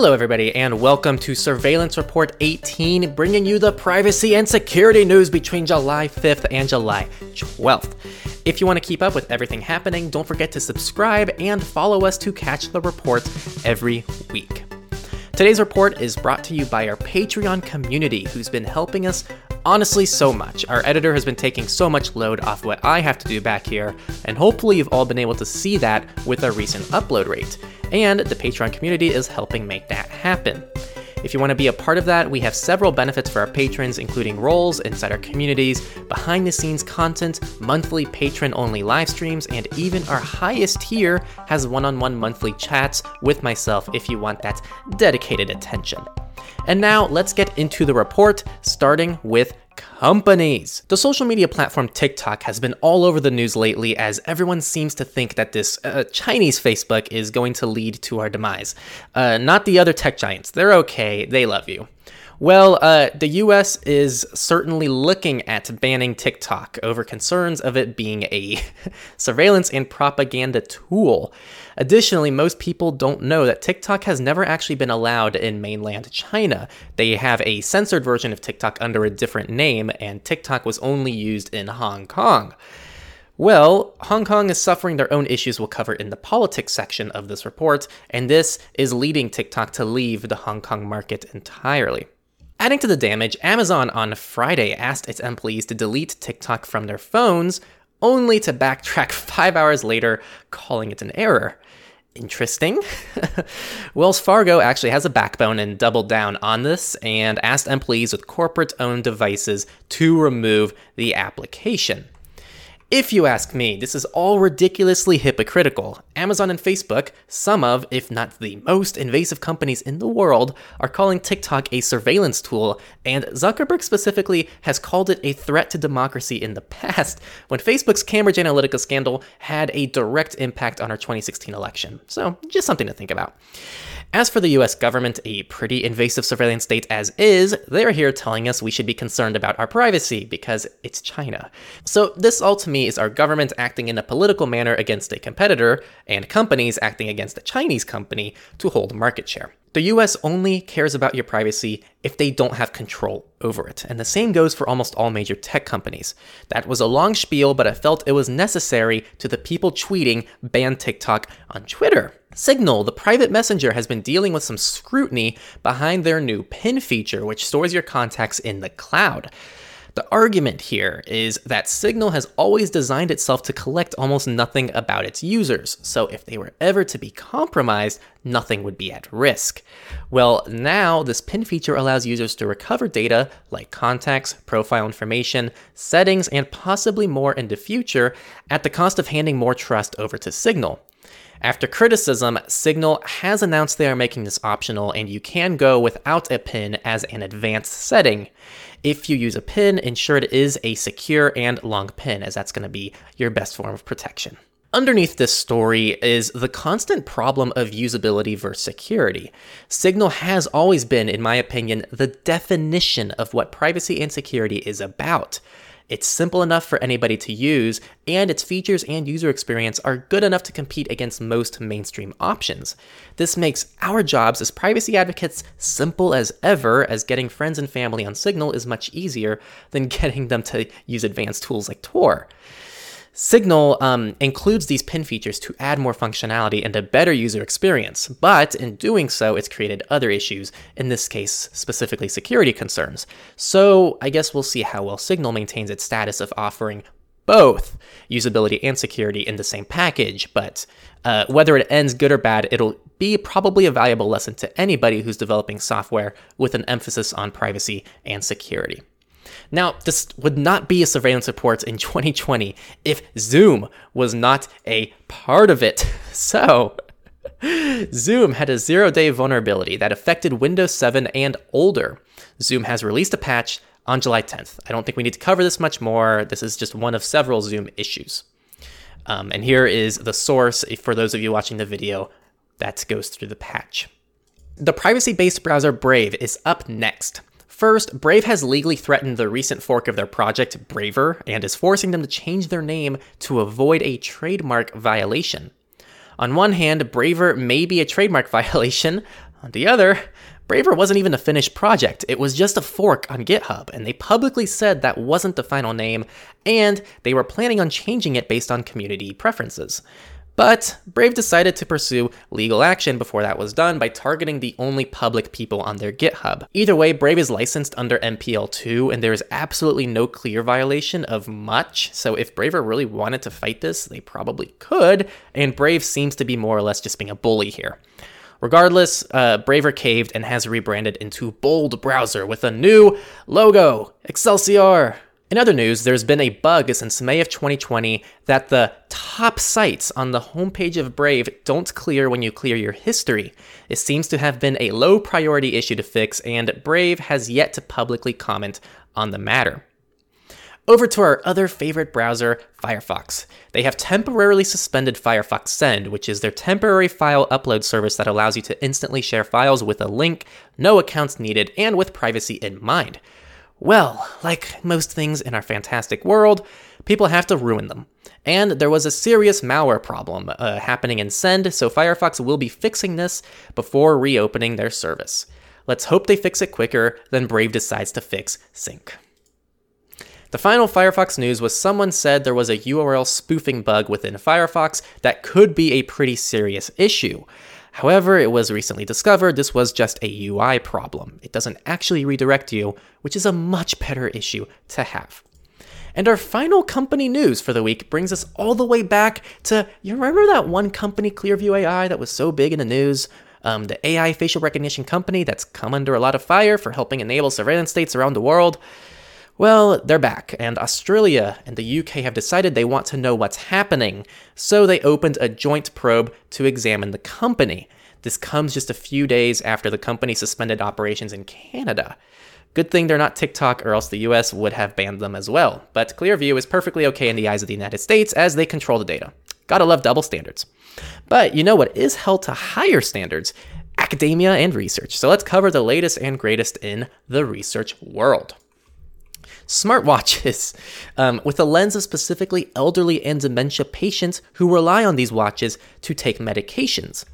Hello, everybody, and welcome to Surveillance Report 18, bringing you the privacy and security news between July 5th and July 12th. If you want to keep up with everything happening, don't forget to subscribe and follow us to catch the reports every week. Today's report is brought to you by our Patreon community, who's been helping us honestly so much. Our editor has been taking so much load off what I have to do back here, and hopefully you've all been able to see that with our recent upload rate. And the Patreon community is helping make that happen. If you want to be a part of that, we have several benefits for our patrons, including roles inside our communities, behind the scenes content, monthly patron only live streams, and even our highest tier has one on one monthly chats with myself if you want that dedicated attention. And now let's get into the report, starting with companies. The social media platform TikTok has been all over the news lately as everyone seems to think that this uh, Chinese Facebook is going to lead to our demise. Uh, not the other tech giants. They're okay, they love you. Well, uh, the US is certainly looking at banning TikTok over concerns of it being a surveillance and propaganda tool. Additionally, most people don't know that TikTok has never actually been allowed in mainland China. They have a censored version of TikTok under a different name, and TikTok was only used in Hong Kong. Well, Hong Kong is suffering their own issues we'll cover in the politics section of this report, and this is leading TikTok to leave the Hong Kong market entirely. Adding to the damage, Amazon on Friday asked its employees to delete TikTok from their phones, only to backtrack five hours later, calling it an error. Interesting. Wells Fargo actually has a backbone and doubled down on this and asked employees with corporate owned devices to remove the application. If you ask me, this is all ridiculously hypocritical. Amazon and Facebook, some of, if not the most invasive companies in the world, are calling TikTok a surveillance tool, and Zuckerberg specifically has called it a threat to democracy in the past, when Facebook's Cambridge Analytica scandal had a direct impact on our 2016 election. So, just something to think about. As for the US government, a pretty invasive surveillance state as is, they're here telling us we should be concerned about our privacy because it's China. So, this all to me is our government acting in a political manner against a competitor, and companies acting against a Chinese company to hold market share. The US only cares about your privacy if they don't have control over it, and the same goes for almost all major tech companies. That was a long spiel, but I felt it was necessary to the people tweeting ban TikTok on Twitter. Signal, the private messenger, has been dealing with some scrutiny behind their new pin feature, which stores your contacts in the cloud. The argument here is that Signal has always designed itself to collect almost nothing about its users, so if they were ever to be compromised, nothing would be at risk. Well, now this pin feature allows users to recover data like contacts, profile information, settings, and possibly more in the future at the cost of handing more trust over to Signal. After criticism, Signal has announced they are making this optional and you can go without a PIN as an advanced setting. If you use a PIN, ensure it is a secure and long PIN, as that's going to be your best form of protection. Underneath this story is the constant problem of usability versus security. Signal has always been, in my opinion, the definition of what privacy and security is about. It's simple enough for anybody to use, and its features and user experience are good enough to compete against most mainstream options. This makes our jobs as privacy advocates simple as ever, as getting friends and family on Signal is much easier than getting them to use advanced tools like Tor. Signal um, includes these pin features to add more functionality and a better user experience, but in doing so, it's created other issues, in this case, specifically security concerns. So I guess we'll see how well Signal maintains its status of offering both usability and security in the same package, but uh, whether it ends good or bad, it'll be probably a valuable lesson to anybody who's developing software with an emphasis on privacy and security. Now, this would not be a surveillance report in 2020 if Zoom was not a part of it. So, Zoom had a zero day vulnerability that affected Windows 7 and older. Zoom has released a patch on July 10th. I don't think we need to cover this much more. This is just one of several Zoom issues. Um, and here is the source for those of you watching the video that goes through the patch. The privacy based browser Brave is up next. First, Brave has legally threatened the recent fork of their project, Braver, and is forcing them to change their name to avoid a trademark violation. On one hand, Braver may be a trademark violation, On the other, Braver wasn't even a finished project, it was just a fork on GitHub, and they publicly said that wasn't the final name, and they were planning on changing it based on community preferences. But Brave decided to pursue legal action before that was done by targeting the only public people on their GitHub. Either way, Brave is licensed under MPL 2, and there is absolutely no clear violation of much. So if Braver really wanted to fight this, they probably could, and Brave seems to be more or less just being a bully here. Regardless, uh, Braver caved and has rebranded into Bold Browser with a new logo, Excelsior. In other news, there's been a bug since May of 2020 that the top sites on the homepage of Brave don't clear when you clear your history. It seems to have been a low priority issue to fix, and Brave has yet to publicly comment on the matter. Over to our other favorite browser, Firefox. They have temporarily suspended Firefox Send, which is their temporary file upload service that allows you to instantly share files with a link, no accounts needed, and with privacy in mind. Well, like most things in our fantastic world, people have to ruin them. And there was a serious malware problem uh, happening in Send, so Firefox will be fixing this before reopening their service. Let's hope they fix it quicker than Brave decides to fix Sync. The final Firefox news was someone said there was a URL spoofing bug within Firefox that could be a pretty serious issue. However, it was recently discovered this was just a UI problem. It doesn't actually redirect you, which is a much better issue to have. And our final company news for the week brings us all the way back to you remember that one company, Clearview AI, that was so big in the news? Um, the AI facial recognition company that's come under a lot of fire for helping enable surveillance states around the world. Well, they're back, and Australia and the UK have decided they want to know what's happening, so they opened a joint probe to examine the company. This comes just a few days after the company suspended operations in Canada. Good thing they're not TikTok, or else the US would have banned them as well. But Clearview is perfectly okay in the eyes of the United States as they control the data. Gotta love double standards. But you know what is held to higher standards? Academia and research. So let's cover the latest and greatest in the research world smartwatches, um, with a lens of specifically elderly and dementia patients who rely on these watches to take medications.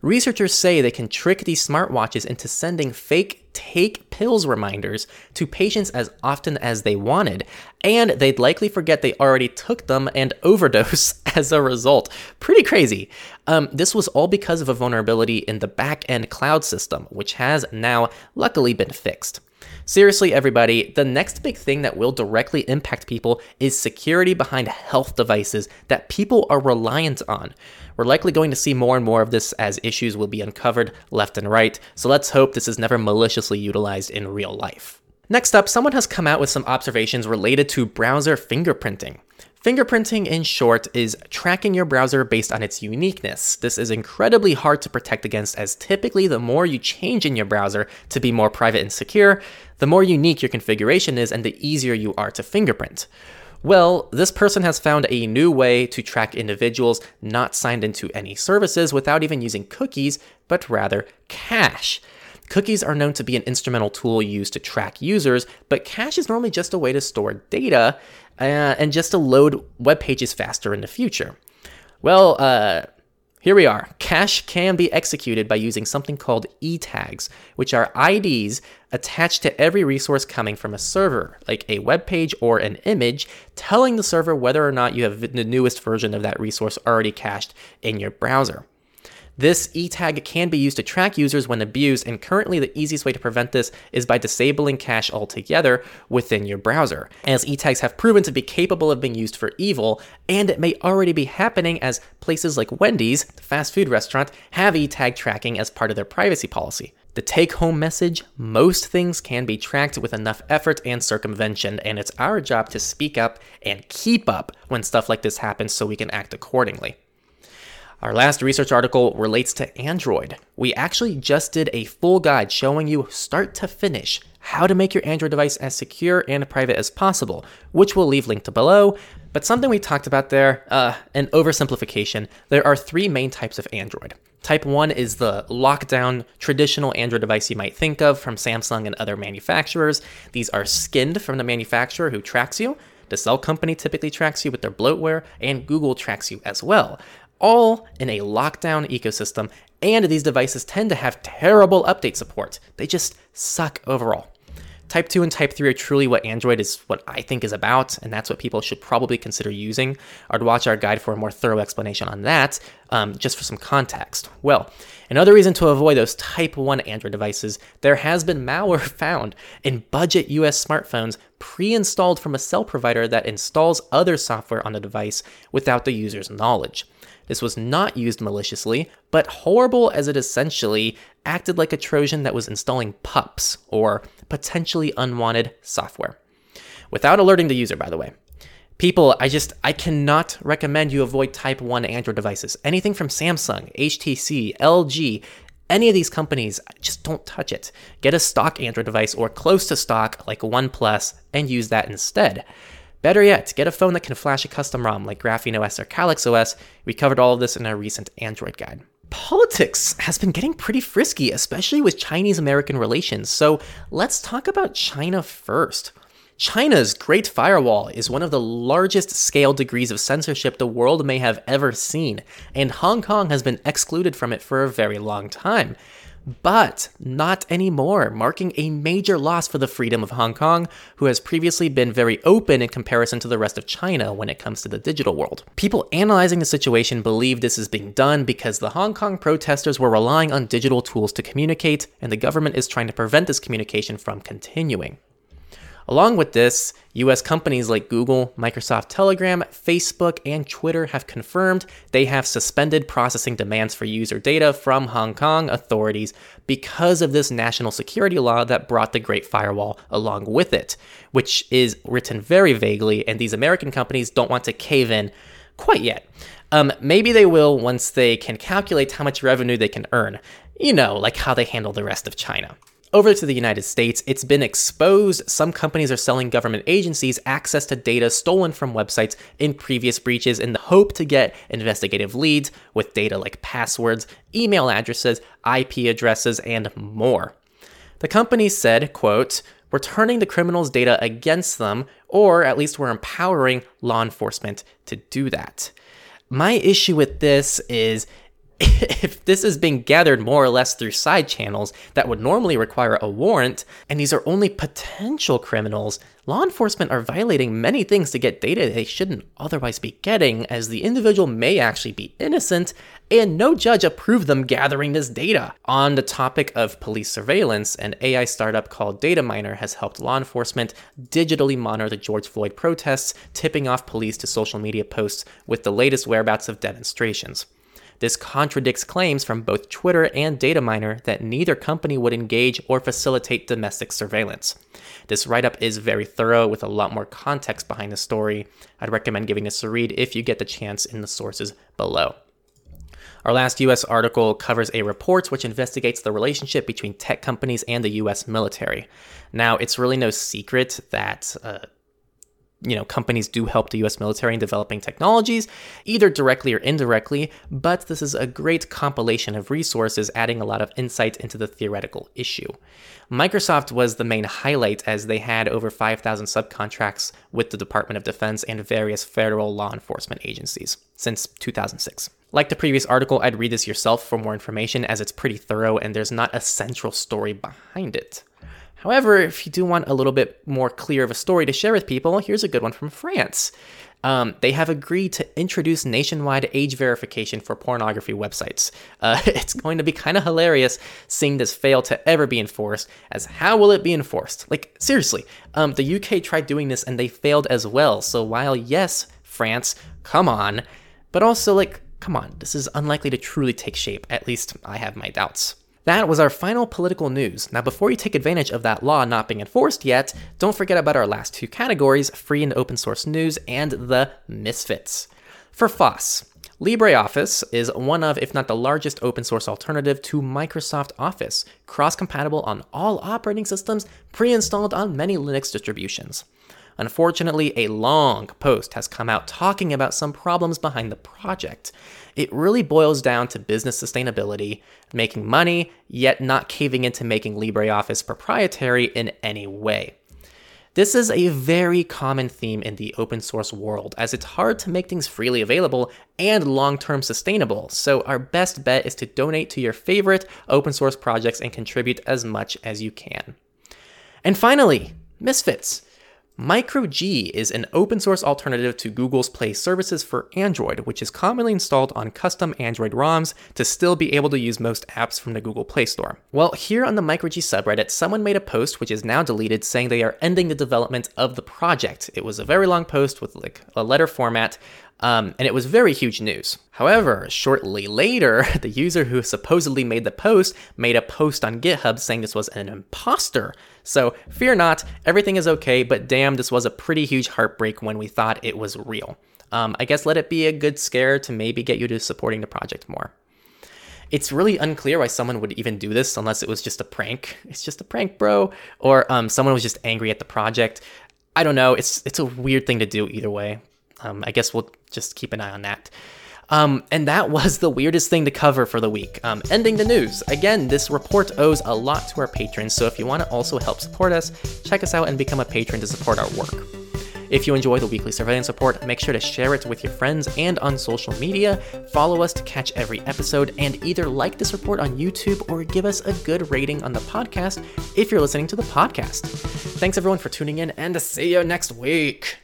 Researchers say they can trick these smartwatches into sending fake take pills reminders to patients as often as they wanted, and they'd likely forget they already took them and overdose as a result. Pretty crazy. Um, this was all because of a vulnerability in the back end cloud system, which has now luckily been fixed. Seriously, everybody, the next big thing that will directly impact people is security behind health devices that people are reliant on. We're likely going to see more and more of this as issues will be uncovered left and right, so let's hope this is never maliciously utilized in real life. Next up, someone has come out with some observations related to browser fingerprinting. Fingerprinting, in short, is tracking your browser based on its uniqueness. This is incredibly hard to protect against, as typically the more you change in your browser to be more private and secure, the more unique your configuration is and the easier you are to fingerprint. Well, this person has found a new way to track individuals not signed into any services without even using cookies, but rather cache. Cookies are known to be an instrumental tool used to track users, but cache is normally just a way to store data uh, and just to load web pages faster in the future. Well, uh, here we are. Cache can be executed by using something called e-tags, which are IDs attached to every resource coming from a server, like a web page or an image, telling the server whether or not you have the newest version of that resource already cached in your browser. This e-tag can be used to track users when abused, and currently the easiest way to prevent this is by disabling cache altogether within your browser, as e-tags have proven to be capable of being used for evil, and it may already be happening as places like Wendy's, the fast food restaurant, have e-tag tracking as part of their privacy policy. The take home message most things can be tracked with enough effort and circumvention, and it's our job to speak up and keep up when stuff like this happens so we can act accordingly. Our last research article relates to Android. We actually just did a full guide showing you start to finish how to make your Android device as secure and private as possible, which we'll leave linked below. But something we talked about there, uh, an oversimplification, there are three main types of Android. Type 1 is the lockdown traditional Android device you might think of from Samsung and other manufacturers. These are skinned from the manufacturer who tracks you. The cell company typically tracks you with their bloatware, and Google tracks you as well. All in a lockdown ecosystem, and these devices tend to have terrible update support. They just suck overall. Type 2 and Type 3 are truly what Android is what I think is about, and that's what people should probably consider using. I'd watch our guide for a more thorough explanation on that, um, just for some context. Well, another reason to avoid those Type 1 Android devices, there has been malware found in budget US smartphones pre installed from a cell provider that installs other software on the device without the user's knowledge. This was not used maliciously, but horrible as it essentially acted like a Trojan that was installing pups, or potentially unwanted software. Without alerting the user, by the way. People, I just, I cannot recommend you avoid Type 1 Android devices. Anything from Samsung, HTC, LG, any of these companies, just don't touch it. Get a stock Android device or close to stock like OnePlus and use that instead. Better yet, get a phone that can flash a custom ROM like Graphene OS or Calyx OS. We covered all of this in our recent Android guide. Politics has been getting pretty frisky, especially with Chinese American relations. So let's talk about China first. China's Great Firewall is one of the largest scale degrees of censorship the world may have ever seen, and Hong Kong has been excluded from it for a very long time but not anymore, marking a major loss for the freedom of Hong Kong, who has previously been very open in comparison to the rest of China when it comes to the digital world. People analyzing the situation believe this is being done because the Hong Kong protesters were relying on digital tools to communicate, and the government is trying to prevent this communication from continuing. Along with this, US companies like Google, Microsoft Telegram, Facebook, and Twitter have confirmed they have suspended processing demands for user data from Hong Kong authorities because of this national security law that brought the Great Firewall along with it, which is written very vaguely, and these American companies don't want to cave in quite yet. Um, maybe they will once they can calculate how much revenue they can earn. You know, like how they handle the rest of China. Over to the United States, it's been exposed some companies are selling government agencies access to data stolen from websites in previous breaches in the hope to get investigative leads with data like passwords, email addresses, IP addresses, and more. The company said, quote, we're turning the criminals' data against them, or at least we're empowering law enforcement to do that. My issue with this is if this is being gathered more or less through side channels that would normally require a warrant, and these are only potential criminals, law enforcement are violating many things to get data they shouldn't otherwise be getting, as the individual may actually be innocent, and no judge approved them gathering this data. On the topic of police surveillance, an AI startup called Dataminr has helped law enforcement digitally monitor the George Floyd protests, tipping off police to social media posts with the latest whereabouts of demonstrations. This contradicts claims from both Twitter and Dataminr that neither company would engage or facilitate domestic surveillance. This write up is very thorough with a lot more context behind the story. I'd recommend giving this a read if you get the chance in the sources below. Our last US article covers a report which investigates the relationship between tech companies and the US military. Now, it's really no secret that uh, you know, companies do help the US military in developing technologies, either directly or indirectly, but this is a great compilation of resources adding a lot of insight into the theoretical issue. Microsoft was the main highlight as they had over 5,000 subcontracts with the Department of Defense and various federal law enforcement agencies since 2006. Like the previous article, I'd read this yourself for more information as it's pretty thorough and there's not a central story behind it. However, if you do want a little bit more clear of a story to share with people, here's a good one from France. Um, they have agreed to introduce nationwide age verification for pornography websites. Uh, it's going to be kind of hilarious seeing this fail to ever be enforced, as how will it be enforced? Like, seriously, um, the UK tried doing this and they failed as well. So while, yes, France, come on, but also, like, come on, this is unlikely to truly take shape. At least I have my doubts. That was our final political news. Now, before you take advantage of that law not being enforced yet, don't forget about our last two categories free and open source news and the misfits. For FOSS, LibreOffice is one of, if not the largest open source alternative to Microsoft Office, cross compatible on all operating systems, pre installed on many Linux distributions. Unfortunately, a long post has come out talking about some problems behind the project. It really boils down to business sustainability, making money, yet not caving into making LibreOffice proprietary in any way. This is a very common theme in the open source world, as it's hard to make things freely available and long term sustainable. So, our best bet is to donate to your favorite open source projects and contribute as much as you can. And finally, Misfits. MicroG is an open source alternative to Google's Play services for Android, which is commonly installed on custom Android ROMs to still be able to use most apps from the Google Play Store. Well, here on the MicroG subreddit, someone made a post which is now deleted saying they are ending the development of the project. It was a very long post with like a letter format. Um, and it was very huge news. However, shortly later, the user who supposedly made the post made a post on GitHub saying this was an imposter. So fear not, everything is okay, but damn, this was a pretty huge heartbreak when we thought it was real. Um, I guess let it be a good scare to maybe get you to supporting the project more. It's really unclear why someone would even do this unless it was just a prank. It's just a prank, bro. Or um, someone was just angry at the project. I don't know. It's it's a weird thing to do either way um, I guess we'll just keep an eye on that. Um, and that was the weirdest thing to cover for the week. Um, ending the news. Again, this report owes a lot to our patrons, so if you want to also help support us, check us out and become a patron to support our work. If you enjoy the weekly surveillance report, make sure to share it with your friends and on social media. Follow us to catch every episode, and either like this report on YouTube or give us a good rating on the podcast if you're listening to the podcast. Thanks everyone for tuning in, and see you next week.